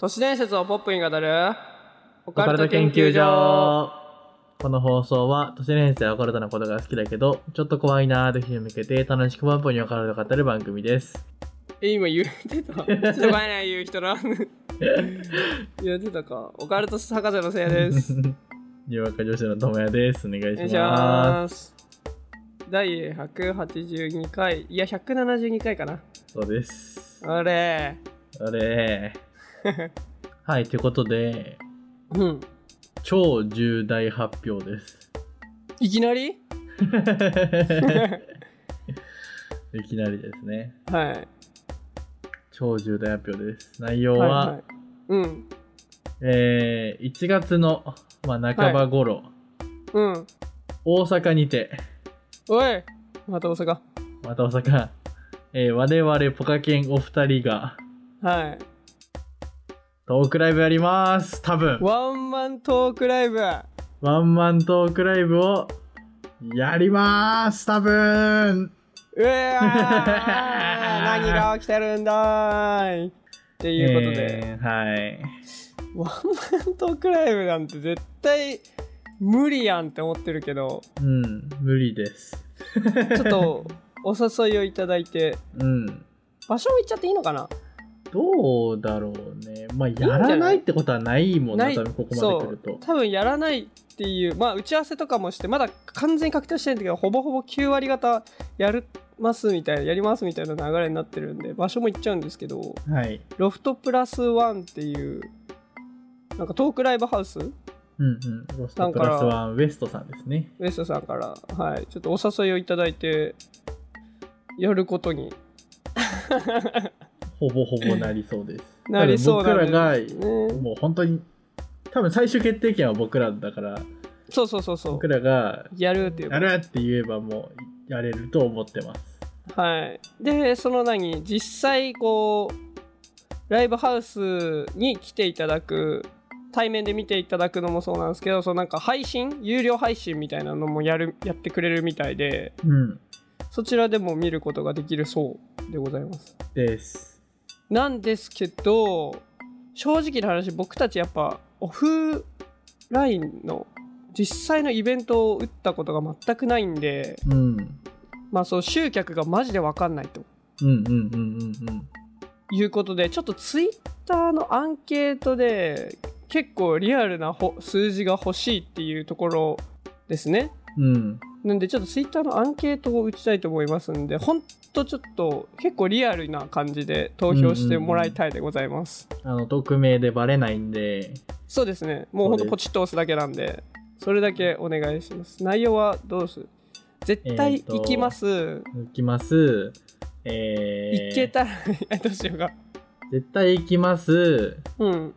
都市伝説をポップに語るオオカルト研究所。この放送は都市伝説やオカルトなことが好きだけどちょっと怖いなーという人に向けて楽しくポップにオカルトを語る番組です。え今言ってた。ちょっとごめんね言う人な 言ってたか。オカルト博士のせいです。にわか女子のともやです。お願いしまます。第182回。いや172回かな。すそうです。あれ。あれ はいということでうん。超重大発表です。いきなり？いきなりですね。はい。超重大発表です。内容は、はい。はいうん。えー、1月の、まあ、半ば頃、うん。大阪にて。おいまた大阪。また大阪、えー我々ポカケンお二人がはいトークライブやります。多分。ワンマントークライブ。ワンマントークライブをやります。多分。うわー 何が起きてるんだーい。っていうことで、えーはい。ワンマントークライブなんて絶対無理やんって思ってるけど。うん無理です。ちょっとお誘いをいただいて。うん。場所も行っちゃっていいのかな？どうだろうね。まあやらないってことはないもんなない？多分ここまで来ると。多分やらないっていうまあ打ち合わせとかもしてまだ完全に確定してないんだけどほぼほぼ9割方やるますみたいなやりますみたいな流れになってるんで場所も行っちゃうんですけどはい。ロフトプラスワンっていうなんかトークライブハウス？うんうん。ロストプラスワンウエストさんですね。ウエストさんから、はい、ちょっとお誘いをいただいてやることに ほぼほぼなりそうです なりそうなん僕らが。もう本当に多分最終決定権は僕らだからそうそうそうそう僕。らがやるっていうやるって言えばもうやれると思ってますはい。で、その何、実際こう、ライブハウスに来ていただく、対面で見ていただくのもそうなんですけど、そのなんか配信、有料配信みたいなのもやるやってくれるみたいで、うんそちらでも見ることができるそうでございます。ですなんですけど、正直な話、僕たちやっぱオフラインの実際のイベントを打ったことが全くないんで、うん。まあそう集客がマジで分かんないということでちょっとツイッターのアンケートで結構リアルなほ数字が欲しいっていうところですねうん。なんでちょっとツイッターのアンケートを打ちたいと思いますんでほんとちょっと結構リアルな感じで投票してもらいたいでございます、あの匿名でバレないんで。そうですね。もうほんとポチッと押すだけなんでそれだけお願いします。内容はどうする？絶対行きます、行きます。えー、行けたら どうしようか。絶対行きます。うん。行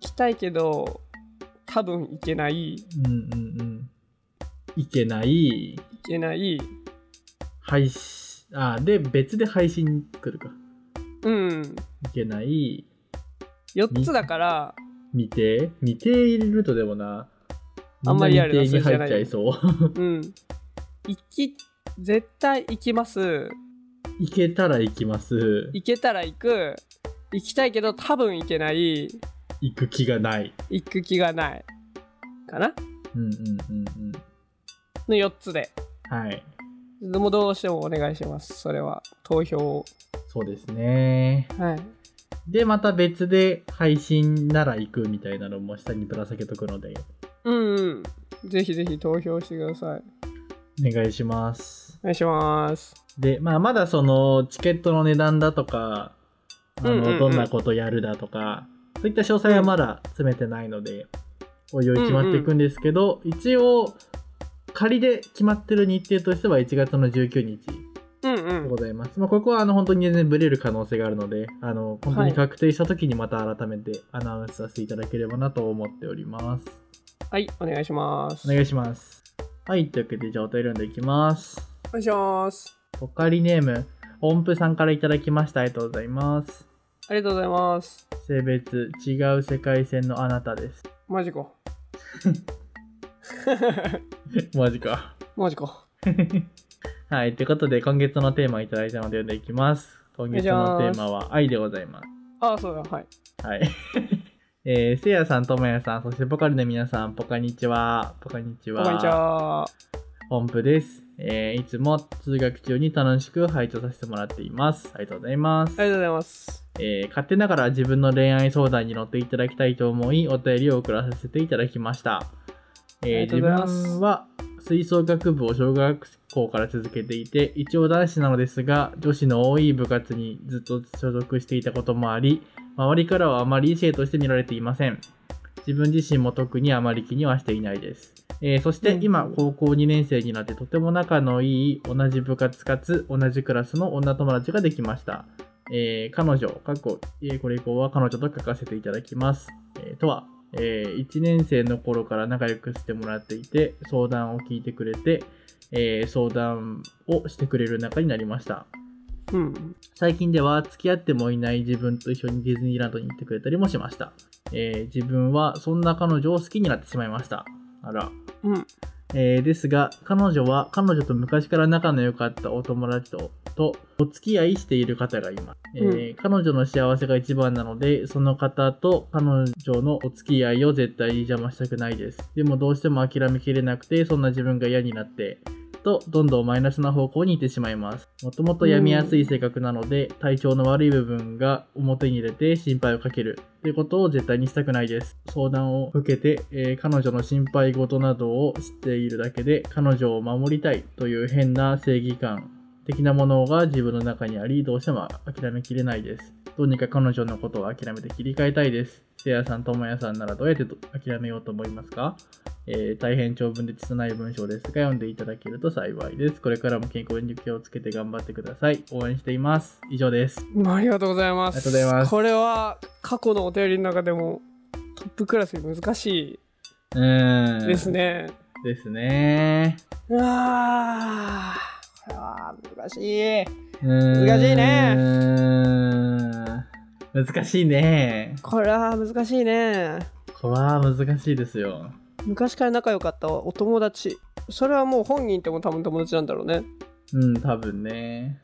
きたいけど多分行けない。うんうんうんいけない。行けない。配信あで別で配信来るか。うん。いけない。4つだから。未定未定入れるとでもな。あんまりリアルなみんな未定に入っちゃいそう。うん。行き絶対行きます。行けたら行きます。行けたら行く。行きたいけど多分行けない。行く気がない。行く気がない。かな？うんうんうんの4つで。うんはい。でもどうしてもお願いします。それは。投票を。そうですね。はい。でまた別で配信なら行くみたいなのも下にぶら下げとくので。うんうん。ぜひぜひ投票してください。お願いします。お願いします。で、まあ、まだそのチケットの値段だとかあの、うんうんうん。どんなことやるだとかそういった詳細はまだ詰めてないので、おいおい決まっていくんですけど、一応仮で決まってる日程としては1月の19日うんうでんございます。まあ、ここはあの本当に全然ブレる可能性があるので、あの本当に確定した時にまた改めてアナウンスさせていただければなと思っております。はいお願いしますお願いします。はい、というわけでじゃあお便り読んでいきます。お願いしますポカリネーム、音符さんからいただきました。ありがとうございます。ありがとうございます性別、違う世界線のあなたです。マジか マジか。マジか はい、ということで今月のテーマをいただいたので読んでいきます。今月のテーマは愛でございます。あそうだはいはい。えー、せいやさん、ともやさん、そしてポカリの皆さん、ポカにちは。ポカにちは。こんにちは。本部です。えーいつも通学中に楽しく拝聴させてもらっています。ありがとうございます。ありがとうございます。えー勝手ながら自分の恋愛相談に乗っていただきたいと思い、お便りを送らさせていただきました。えー自分は吹奏楽部を小学校から続けていて、一応男子なのですが、女子の多い部活にずっと所属していたこともあり、周りからはあまり異性として見られていません。自分自身も特にあまり気にはしていないです。えーそしてうん今、高校2年生になってとても仲のいい同じ部活かつ同じクラスの女友達ができました。えー彼女、過去、えーこれ以降は彼女と書かせていただきます。えーとは、え1年生の頃から仲良くしてもらっていて、相談を聞いてくれて、えー相談をしてくれる仲になりました。うん。最近では付き合ってもいない自分と一緒にディズニーランドに行ってくれたりもしました。えー自分はそんな彼女を好きになってしまいました。あら。うん。えーですが、彼女は彼女と昔から仲の良かったお友達ととお付き合いしている方がいます、えー彼女の幸せが一番なので、その方と彼女のお付き合いを絶対に邪魔したくないです。でもどうしても諦めきれなくて、そんな自分が嫌になって、と、どんどんマイナスな方向に行ってしまいます。もともと病みやすい性格なので、体調の悪い部分が表に出て心配をかけるということを絶対にしたくないです。相談を受けて、えー彼女の心配事などを知っているだけで、彼女を守りたいという変な正義感的なものが自分の中にあり、どうしても諦めきれないです。どうにか彼女のことを諦めて切り替えたいです。せいやさん、ともやさんならどうやってと諦めようと思いますか？えー大変長文で拙い文章ですが読んでいただけると幸いです。これからも健康に気をつけて頑張ってください。応援しています。以上です。ありがとうございます。ありがとうございますこれは過去のお便りの中でもトップクラスに難し。いですね。ですね。うわーこれは難しい。難難しいね難しいね。これは難しいね。これは難しいですよ。昔から仲良かったお友達。それはもう本人とも多分友達なんだろうね。うん、多分ね。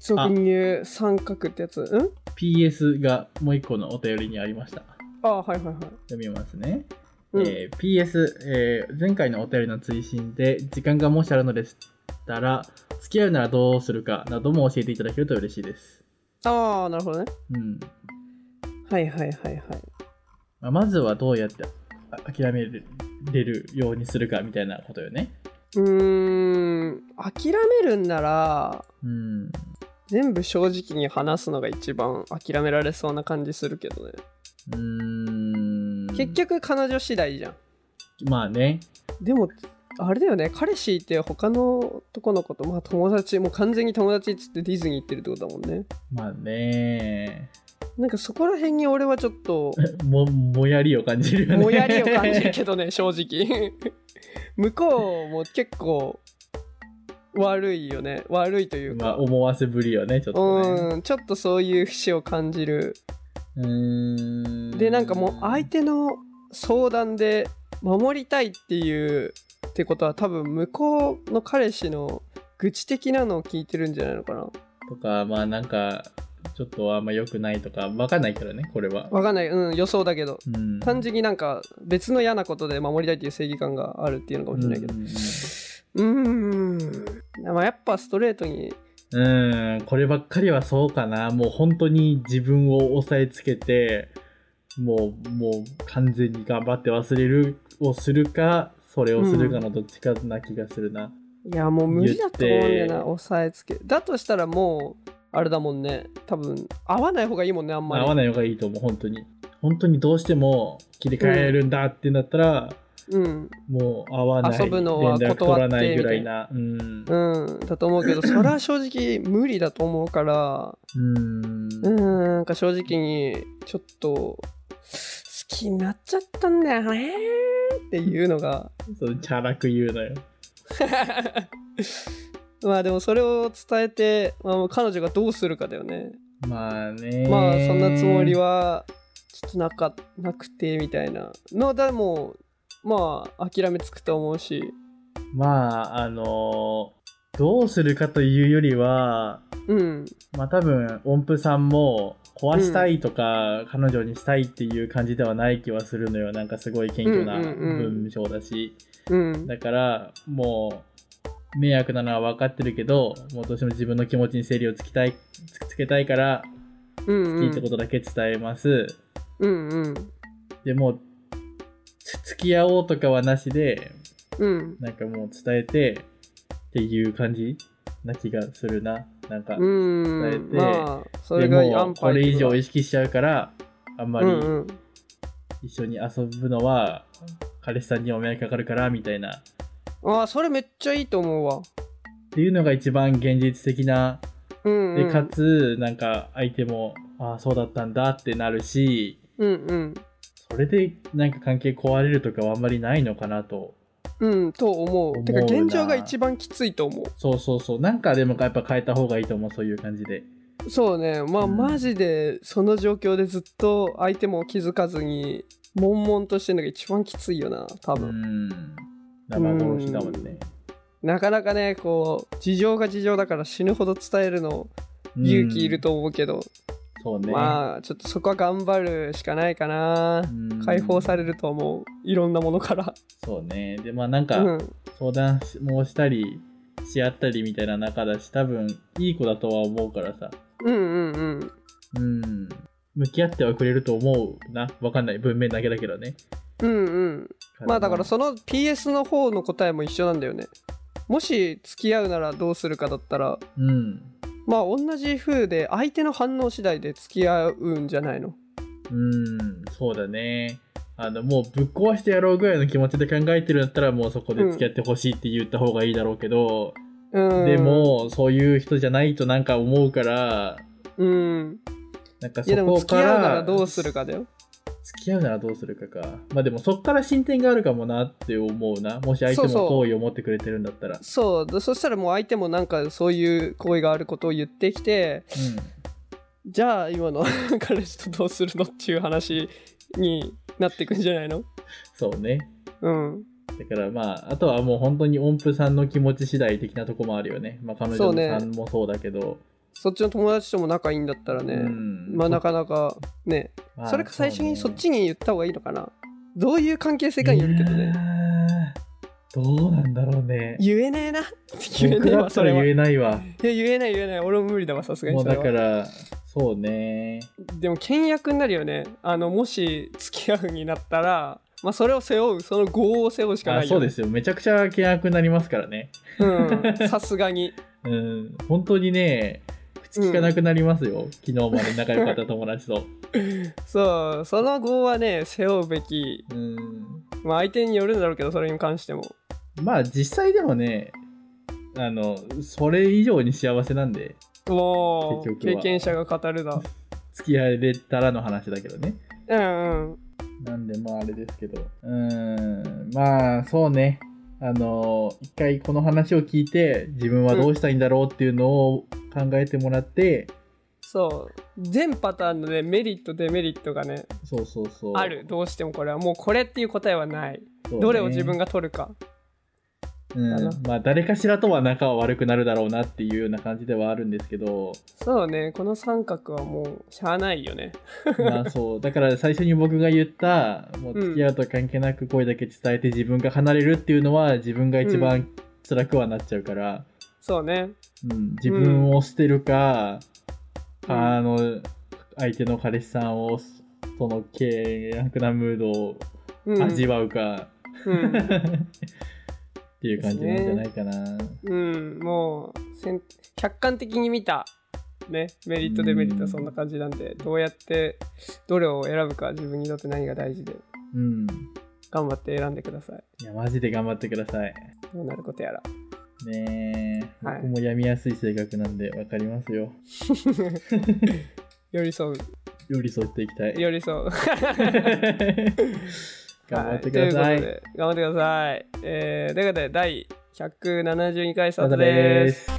俗に言う三角ってやつ。ん？PS がもう一個のお便りにありました。あはいはいはい。読みますね。うんえー PS、えー前回のお便りの追伸で時間がもしあるのでしたら付き合うならどうするかなども教えていただけると嬉しいです。ああ、なるほどね。うんはいはいはいはい。まあ、まずはどうやってあ諦めれるようにするかみたいなことよね。うーん、諦めるんなら、うん。全部正直に話すのが一番諦められそうな感じするけどね。うーん結局彼女次第じゃん。まあね。でも、あれだよね、彼氏いて他の男の子と、まあ友達、もう完全に友達っつってディズニー行ってるってことだもんね。まあね。なんかそこら辺に俺はちょっと、も、もやりを感じるよね。もやりを感じるけどね、正直。向こうも結構悪いよね。悪いというまあ、か。思わせぶりよね、ちょっとね。うん、ちょっとそういう節を感じる。うーんで、なんかもう相手の相談で守りたいっていうってことは多分向こうの彼氏の愚痴的なのを聞いてるんじゃないのかな。とか、まあなんか、ちょっとあんま良くないとか、わかんないけどね、これは。わかんない、うん、予想だけど。うん単純になんか別の嫌なことで守りたいっていう正義感があるっていうのかもしれないけど。うんうーん。まあやっぱストレートに。うん、こればっかりはそうかな。もう本当に自分を抑えつけて、もう、もう完全に頑張って忘れるをするか、それをするかのどっちかな気がするな。いやもう無理だと思うんだよな、言って抑えつけ。だとしたらもう、あれだもんね。多分、合わない方がいいもんね、あんまり。合わない方がいいと思う、本当に。本当にどうしても切り替えるんだってなったら、うん。もう会わない、遊ぶのは連絡取らないぐらい断な。うん。うん、だと思うけど、それは正直無理だと思うから、うん。うん、なんか正直に、ちょっと、好きになっちゃったんだよねっていうのが、そうチャラく言うのよ。まあでもそれを伝えて、まあ、彼女がどうするかだよね。まあね。まあそんなつもり。はちょっとなかなくてみたいなのでもまあ諦めつくと思うしまあ、あのどうするかというよりは、うん。まあ多分音符さんも壊したいとか、彼女にしたいっていう感じではない気はするのよ。なんかすごい謙虚な文章だし、うん。だからもう迷惑なのは分かってるけどもうどうしても自分の気持ちに整理をつきたいつつけたいからうん好きってことだけ伝えます、うんうん。でも付き合おうとかはなしでうん。なんかもう伝えてっていう感じな気がするな。なんか、うん。伝えてまあそでれがも安牌これ以上意識しちゃうからあんまり一緒に遊ぶのは彼氏さんには迷惑かかるからみたいな。ああそれめっちゃいいと思うわ。っていうのが一番現実的なうんうん。でかつなんか相手もああそうだったんだってなるしうんうん。それでなんか関係壊れるとかはあんまりないのかなとうんと思う。てかな現状が一番きついと思そうそうそう。なんかでもやっぱ変えた方がいいと思うそういう感じで。うそうね。まあ、うん。マジでその状況でずっと相手も気づかずに悶々としてるのが一番きついよな多う分、ん。生殺しだもんね。なかなかねこう事情が事情だから死ぬほど伝えるの勇気いると思うけど、そうね。まあちょっとそこは頑張るしかないかな、うん。解放されると思う。いろんなものから。そうね。でまあなんかうん。相談しもしたりし合ったりみたいな中だし多分いい子だとは思うからさ。うんうんうん。うん。向き合ってはくれると思うな。わかんない文面だけだけどね。うんうん。まあだからその PS の方の答えも一緒なんだよね。もし付き合うならどうするかだったら。うんまあ同じ風で相手の反応次第で付き合うんじゃないの？うんそうだね。あのもうぶっ壊してやろうぐらいの気持ちで考えてるんだったらもうそこで付き合ってほしいって言った方がいいだろうけど、うん。でもそういう人じゃないとなんか思うからうん。なんかそこか付き合うなららどうするかだよ付き合うならどうするかか。まあでもそっから進展があるかもなって思うな。もし相手も好意を持ってくれてるんだったら。そうでそしたらもう相手もなんかそういう行為があることを言ってきてじゃあ今の 彼氏とどうするのっていう話になってくんじゃないの？そうね。うん。だからまああとはもう本当に音符さんの気持ち次第的なとこもあるよね。まあ彼女さんもそうだけどそっちの友達とも仲いいんだったらね、うん。まあなかなかねまあそれか最初にそっね。ちに言った方がいいのかな。どういう関係性かによるけどね。どうなんだろうね。言えねえな。言えねえそれはいったら言えないわ。や言えない言えない。俺も無理だわさすがにだからそうね。でも倹約になるよね。あのもし付き合うになったらまあそれを背負うその業を背負うしかないよ、ね、あそうですよ。めちゃくちゃ険悪になりますからね。うんさすがに。うん。本当にね口聞かなくなりますよ、昨日まで仲良かった友達と。そうその業はね背負うべき。うん。まあ相手によるんだろうけどそれに関しても。まあ実際でもねあのそれ以上に幸せなんで。もう結局は。経験者が語るだ。付き合えれたらの話だけどね。うんうん。なんでまああれですけど。うーん。まあそうね。あの一回この話を聞いて自分はどうしたいんだろうっていうのを考えてもらって、そう。全パターンのねメリットデメリットがねそうそうそう。ある。どうしてもこれはもうこれっていう答えはない、ね。どれを自分が取るか。うん。まあ誰かしらとは仲は悪くなるだろうなっていうような感じではあるんですけど。そうね。この三角はもうしゃあないよね。まあそう。だから最初に僕が言ったもう付き合うと関係なく声だけ伝えて自分が離れるっていうのは自分が一う番辛くはなっちゃうから、そうね。うん、自分を捨てるか、うん。あの相手の彼氏さんをその険悪なムードをうん。味わうか、うん、っていう感じなんじゃないかな。うん、もうせん客観的に見たねメリットデメリットはそんな感じなんでどうやってどれを選ぶか自分にとって何が大事でうん。頑張って選んでください。いや、マジで頑張ってください。どうなることやらねえ、はい僕も病みやすい性格なんで分かりますよ。寄り添う寄り添っていきたい。寄り添う 頑張ってくださ。はいとい頑張ってください。えー、ということで、第172回スタートで。す。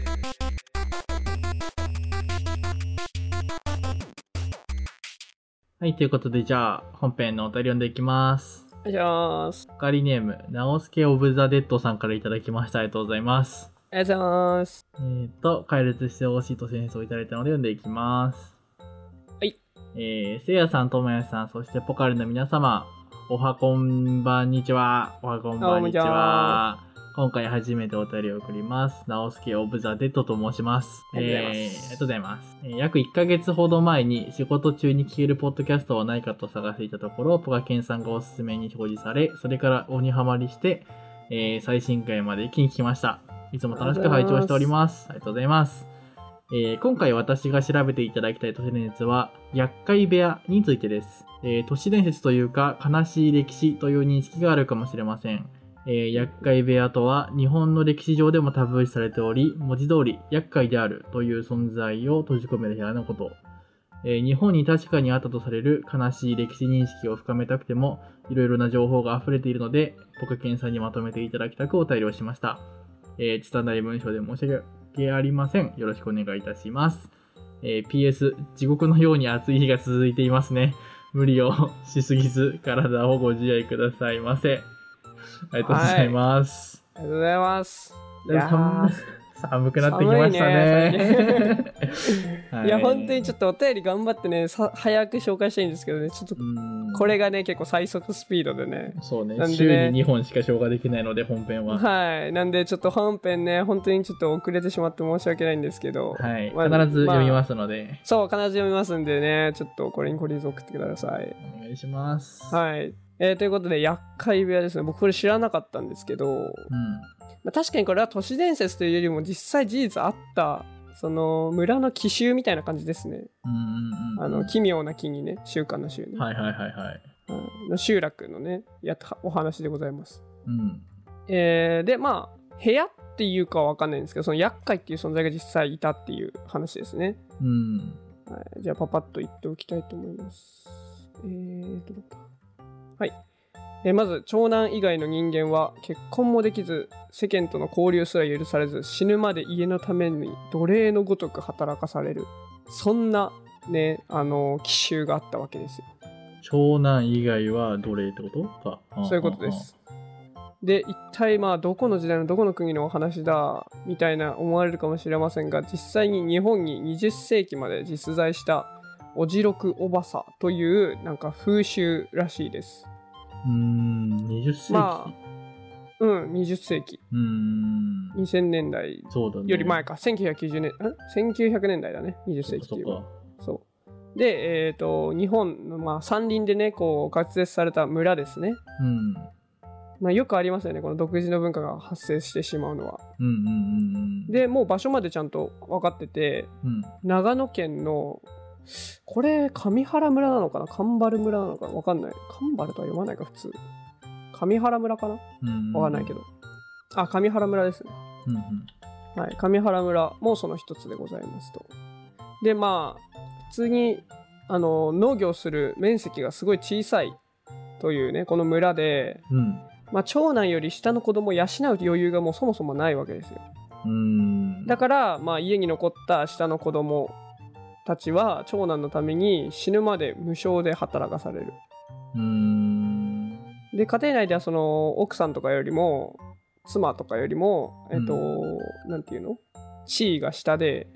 はい、ということで、じゃあ、本編のお便り読んでいきます。お願いします。おかわりネーム、ナオスケオブザ・デッドさんからいただきました。ありがとうございます。ありがとうございます。えー、と、解列してほしいと先生をいただいたので読んでいきます。はい。えー、せいやさん、ともやさん、そしてポカルの皆様、おはこんばんにちは。おはこんばんにちは。今回初めてお便りを送ります。ナオスケオブザ・デッドと申します。ありがとうございますえーありがとうございます。えー約1ヶ月ほど前に仕事中に聞けるポッドキャストはないかと探していたところ、ポカケンさんがおすすめに表示され、それから鬼ハマりして、えー最新回まで一気に聞きました。いつも楽しく拝聴しております。ありがとうございます。えー今回私が調べていただきたい都市伝説は、厄介部屋についてです。えー都市伝説というか、悲しい歴史という認識があるかもしれません。えー厄介部屋とは、日本の歴史上でもタブー視されており、文字通り、厄介であるという存在を閉じ込める部屋のこと。えー日本に確かにあったとされる悲しい歴史認識を深めたくても、いろいろな情報が溢れているので、ポカケンさんにまとめていただきたくお便りをしました。えー、拙い文章で申し訳ありません。よろしくお願いいたします。えー PS、地獄のように暑い日が続いていますね。無理をしすぎず、体をご自愛くださいませ。ありがとうございます。ありがとうございます。寒くなってきましたね。いや、本当にちょっとお便り頑張ってね、さ早く紹介したいんですけどね、ちょっとうんこれがね、結構最速スピードでね。そうねなんでね週に2本しか消化できないので、本編は。はい。なんで、ちょっと本編ね、本当にちょっと遅れてしまって申し訳ないんですけど、はい。まあ必ず読みまあすので、そう、必ず読みますんでね、ちょっとこれにこれに送ってください。お願いします。はい。えーということで、厄介部屋ですね。僕これ知らなかったんですけど、うん。まあ、確かにこれは都市伝説というよりも実際事実あった、その村の奇襲みたいな感じですね。うんうんうん。あの、奇妙な木にね、週刊の週ね。はいはいはいはい。うんの集落のね、やお話でございます。うん。えーで、まあ、部屋っていうかはわかんないんですけど、その厄介っていう存在が実際いたっていう話ですね。うん。はい、じゃあ、パパッと言っておきたいと思います。えーと、はい。えーまず、長男以外の人間は結婚もできず、世間との交流すら許されず、死ぬまで家のために奴隷のごとく働かされる。そんな、ね、あの、奇襲があったわけですよ。長男以外は奴隷ってこと？か。そういうことで。す。で、一体まあどこの時代のどこの国のお話だみたいな思われるかもしれませんが、実際に日本に20世紀まで実在したおじろくおばさというなんか風習らしいです。うーん、20世紀。まうん、20世紀。うーん。2000年代そうだね。より前か。1990年、ん ?1900 年代だね。20世紀っていうそう。で、えっ、と、日本の、まあ、山林でね、こう、活絶された村ですね。うん。まあ、よくありますよね。この独自の文化が発生してしまうのは。うんうんうんうん。、でもう場所までちゃんと分かっててうん。長野県のこれ上原村なのかな？神原村なのか？な分かんない。神原とは読まないか普通。上原村かな？うん。分かんないけど。あ上原村ですね。うんうん。はい。上原村もその一つでございますと。でまあ普通にあの農業する面積がすごい小さいというねこの村で、うん。まあ、長男より下の子供を養う余裕がもうそもそもないわけですよ。うん。だから、まあ、家に残った下の子供たちは長男のために死ぬまで無償で働かされる。で家庭内ではその奥さんとかよりも妻とかよりもえっ、と、なんていうの？地位が下で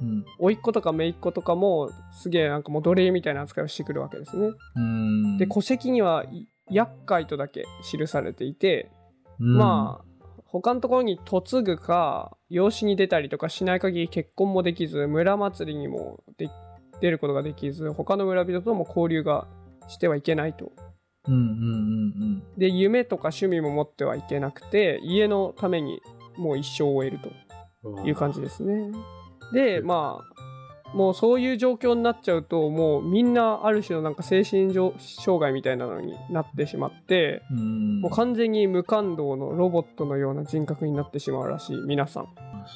うん。甥っ子とか姪っ子とかもすげえなんかもう奴隷みたいな扱いをしてくるわけですね。うん。で戸籍にはい厄介とだけ記されていて、うん、まあ他のところに嫁ぐか養子に出たりとかしない限り結婚もできず村祭りにもで出ることができず他の村人とも交流がしてはいけないと。うんうんうんで夢とか趣味も持ってはいけなくて家のためにもう一生を終えるとうん。いう感じですね。でまあもうそういう状況になっちゃうともうみんなある種のなんか精神上障害みたいなのになってしまってうん。もう完全に無感動のロボットのような人格になってしまうらしい皆さん。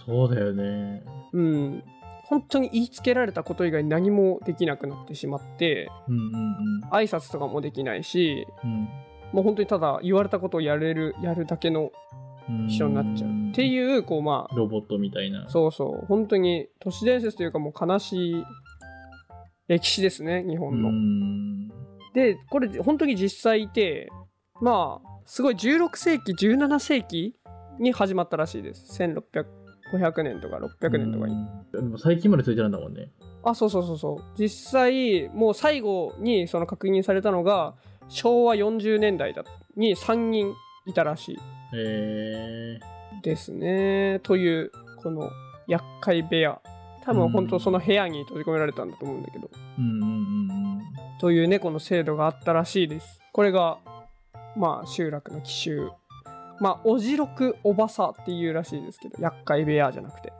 そうだよね。うん。本当に言いつけられたこと以外何もできなくなってしまってうんうん挨拶とかもできないしうん。もう本当にただ言われたことをやれるやるだけのうん。人になっちゃうってう。いうこうまあロボットみたいな。そうそう本当に都市伝説というかもう悲しい歴史ですね日う本の。ん。でこれ本当に実際いてまあすごい16世紀17世紀に始まったらしいです1600 500年とか600年とかに最近までついてるんだもんね。あそうそうそうそう実際もう最後にその確認されたのが昭和40年代だに3人いたらしい。えですね。というこの厄介部屋。多分本当その部屋に閉じ込められたんだと思うんだけど、ー、うんうんうん。というねこの制度があったらしいです。これがまあ集落の奇襲。まあおじろくおばさっていうらしいですけど厄介部屋じゃなくて。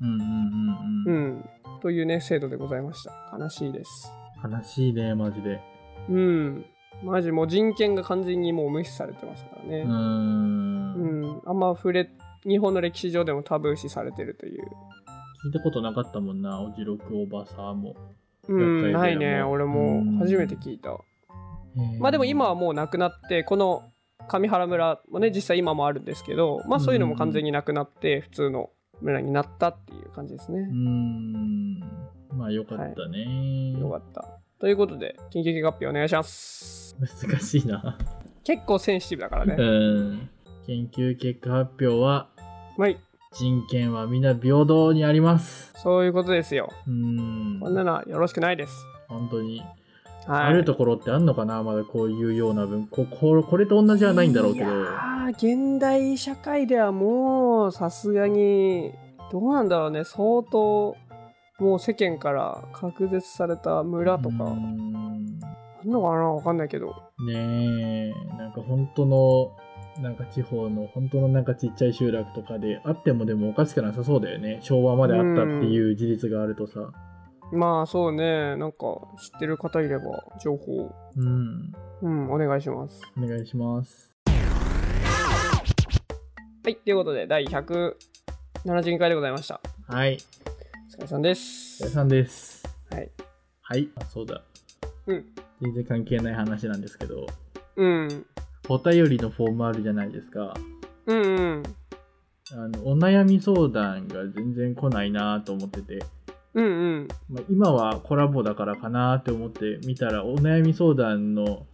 うん。うんうんうん。ううん。ん。というね制度でございました。悲しいです。悲しいね、マジで。うんマジもう人権が完全にもう無視されてますからね。うー。うん。ん、あんま触れ日本の歴史上でもタブー視されてるという。聞いたことなかったもんな、おじろくおばさんも。うんないね俺も初めて聞いた。まあでも今はもうなくなってこの上原村もね実際今もあるんですけどまあそういうのも完全になくなって普通の村になったっていう感じですね。うー、ん。まあよかったね。よかったということで緊急結果発表お願いします難しいな。結構センシティブだからうね、ん。研究結果発表は、はい人権は皆平等にあります。そういうことですようーん。こんなのはよろしくないです本当に。はいあるところってあんのかな？まだこういうような文こここれと同じはないんだろうけどいやー現代社会ではもうさすがにどうなんだろうね相当もう世間から隔絶された村とか。あん。んのかな？わかんないけど。ねえなんか本当のなんか地方の本当のなんかちっちゃい集落とかであってもでもおかしくなさそうだよね。昭和まであったっていう事実があるとさ。まあそうね。なんか知ってる方いれば情報。うん。うんお願いします。お願いします。はいということで第172回でございました。はい。お疲れさんです。お疲れさんです。はい。はい。あそうだ。うん。全然関係ない話なんですけど。うん。お便りのフォームあるじゃないですか。うんうん。あのお悩み相談が全然来ないなと思ってて。うんうん。まあ、今はコラボだからかなって思って見たらお悩み相談の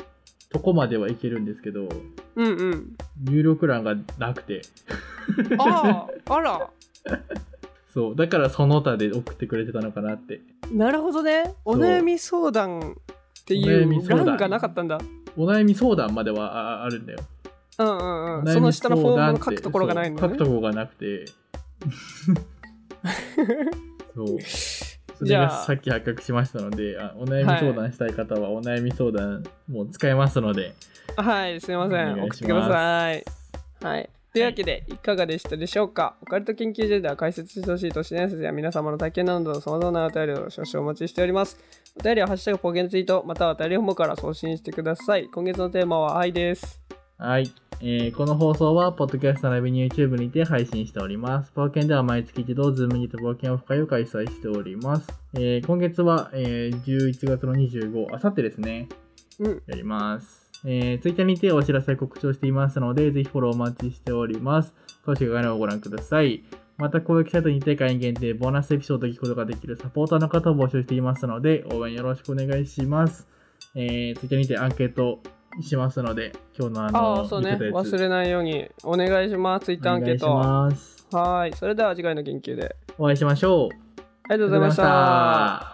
とこまではいけるんですけどうんうん。入力欄がなくて。あああら そう。だからその他で送ってくれてたのかなって。なるほどね。お悩み相談っていう欄がなかったんだ。お悩み相談まではああるんだよ。うんうんうん。その下のフォームの書くところがないんだね書くところがなくて。そう。それじゃあがさっき発覚しましたのであお悩み相談したい方はお悩み相談もう使えますので、はいすいません。お願いします。送ってください。はいというわけでいかがでしたでしょうか？オカルト研究所では解説してほしい都市伝説や皆様の体験などさまざまなお便りを少々お待ちしております。お便りはハッシュタグポケンツイートまたはお便りフォームから送信してください。今月のテーマは愛です。はい、えーこの放送は、ポッドキャスト並びに YouTube にて配信しております。パーケンでは毎月一度、ズームにて冒険オフ会を開催しております。えー今月は、えー11月の25、あさってですね、うん。やります。えー、Twitter にてお知らせ告知をしていますので、ぜひフォローお待ちしております。詳しく概要欄をご覧ください。また、公式サイトにて会員限定、ボーナスエピソードを聞くことができるサポーターの方を募集していますので、応援よろしくお願いします。えー、Twitter にてアンケートしますので、今日のあの、ああそうね忘れないようにお願いしますツイッターアンケートお願いします。はいそれでは次回の研究でお会いしましょう。ありがとうございました